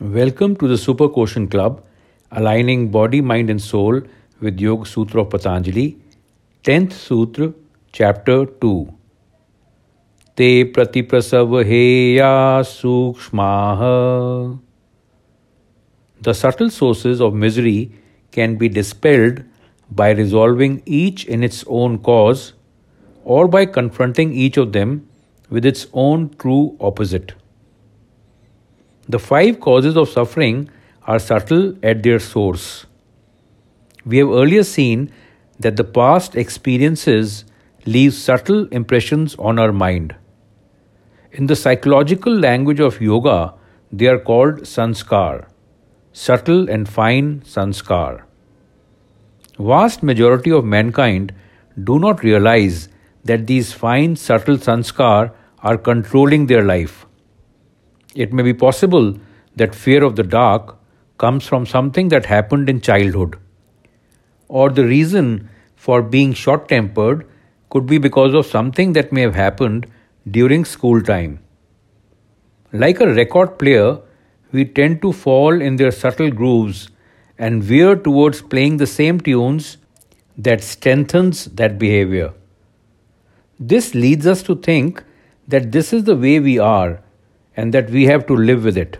Welcome to the Super Quotient Club, aligning body, mind, and soul with Yoga Sutra of Patanjali, 10th Sutra, Chapter 2. Te pratiprasav sukshmaha. The subtle sources of misery can be dispelled by resolving each in its own cause or by confronting each of them with its own true opposite. The five causes of suffering are subtle at their source. We have earlier seen that the past experiences leave subtle impressions on our mind. In the psychological language of yoga, they are called sanskar, subtle and fine sanskar. Vast majority of mankind do not realize that these fine subtle sanskar are controlling their life. It may be possible that fear of the dark comes from something that happened in childhood. Or the reason for being short tempered could be because of something that may have happened during school time. Like a record player, we tend to fall in their subtle grooves and veer towards playing the same tunes that strengthens that behavior. This leads us to think that this is the way we are and that we have to live with it.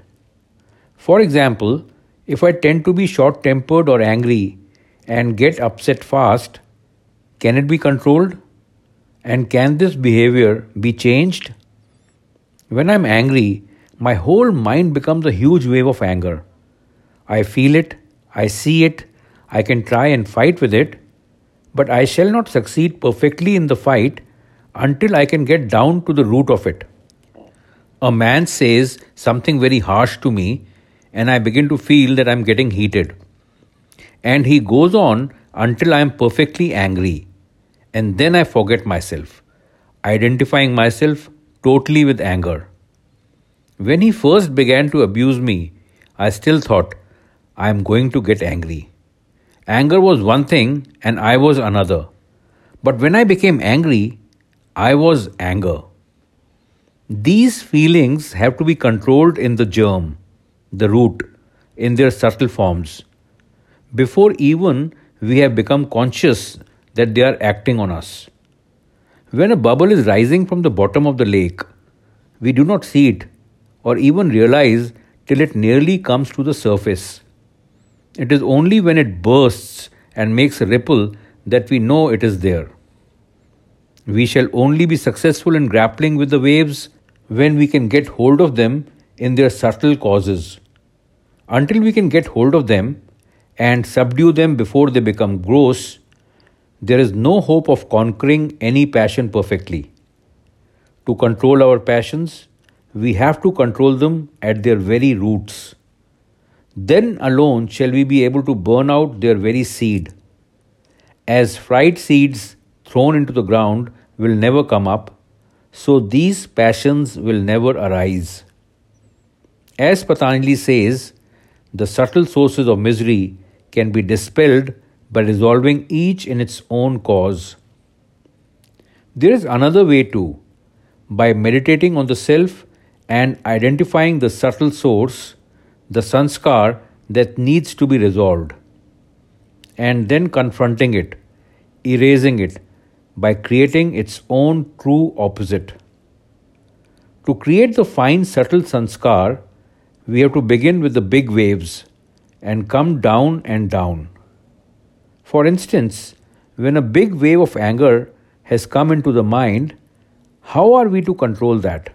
For example, if I tend to be short tempered or angry and get upset fast, can it be controlled? And can this behavior be changed? When I'm angry, my whole mind becomes a huge wave of anger. I feel it, I see it, I can try and fight with it, but I shall not succeed perfectly in the fight until I can get down to the root of it. A man says something very harsh to me, and I begin to feel that I'm getting heated. And he goes on until I am perfectly angry, and then I forget myself, identifying myself totally with anger. When he first began to abuse me, I still thought, I am going to get angry. Anger was one thing and I was another. But when I became angry, I was anger. These feelings have to be controlled in the germ, the root, in their subtle forms. Before even we have become conscious that they are acting on us. When a bubble is rising from the bottom of the lake, we do not see it or even realize till it nearly comes to the surface. It is only when it bursts and makes a ripple that we know it is there. We shall only be successful in grappling with the waves when we can get hold of them in their subtle causes. Until we can get hold of them and subdue them before they become gross, there is no hope of conquering any passion perfectly. To control our passions, we have to control them at their very roots. Then alone shall we be able to burn out their very seed. As fried seeds thrown into the ground will never come up, so these passions will never arise. As Patanjali says, the subtle sources of misery can be dispelled by resolving each in its own cause. There is another way too, by meditating on the self and identifying the subtle source, the sanskar that needs to be resolved, and then confronting it, erasing it, by creating its own true opposite. To create the fine, subtle sanskar, we have to begin with the big waves and come down and down. For instance, when a big wave of anger has come into the mind, how are we to control that?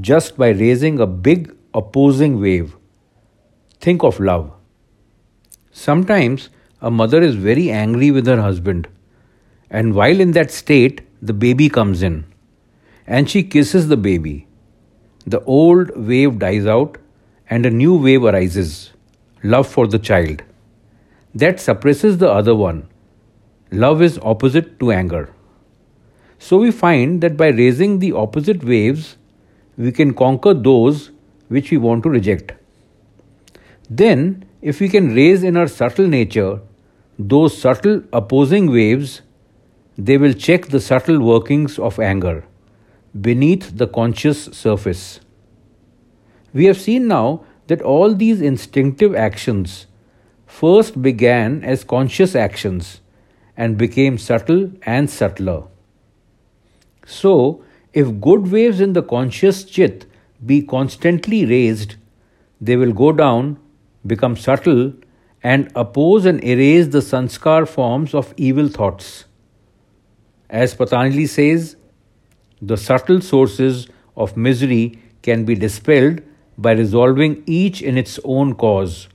Just by raising a big opposing wave. Think of love. Sometimes a mother is very angry with her husband and while in that state, the baby comes in and she kisses the baby. The old wave dies out and a new wave arises love for the child. That suppresses the other one. Love is opposite to anger. So we find that by raising the opposite waves, we can conquer those which we want to reject. Then, if we can raise in our subtle nature those subtle opposing waves they will check the subtle workings of anger beneath the conscious surface. We have seen now that all these instinctive actions first began as conscious actions and became subtle and subtler. So, if good waves in the conscious chit be constantly raised, they will go down, become subtle, and oppose and erase the sanskar forms of evil thoughts. As Patanjali says, the subtle sources of misery can be dispelled by resolving each in its own cause,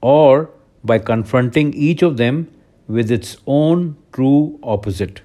or by confronting each of them with its own true opposite.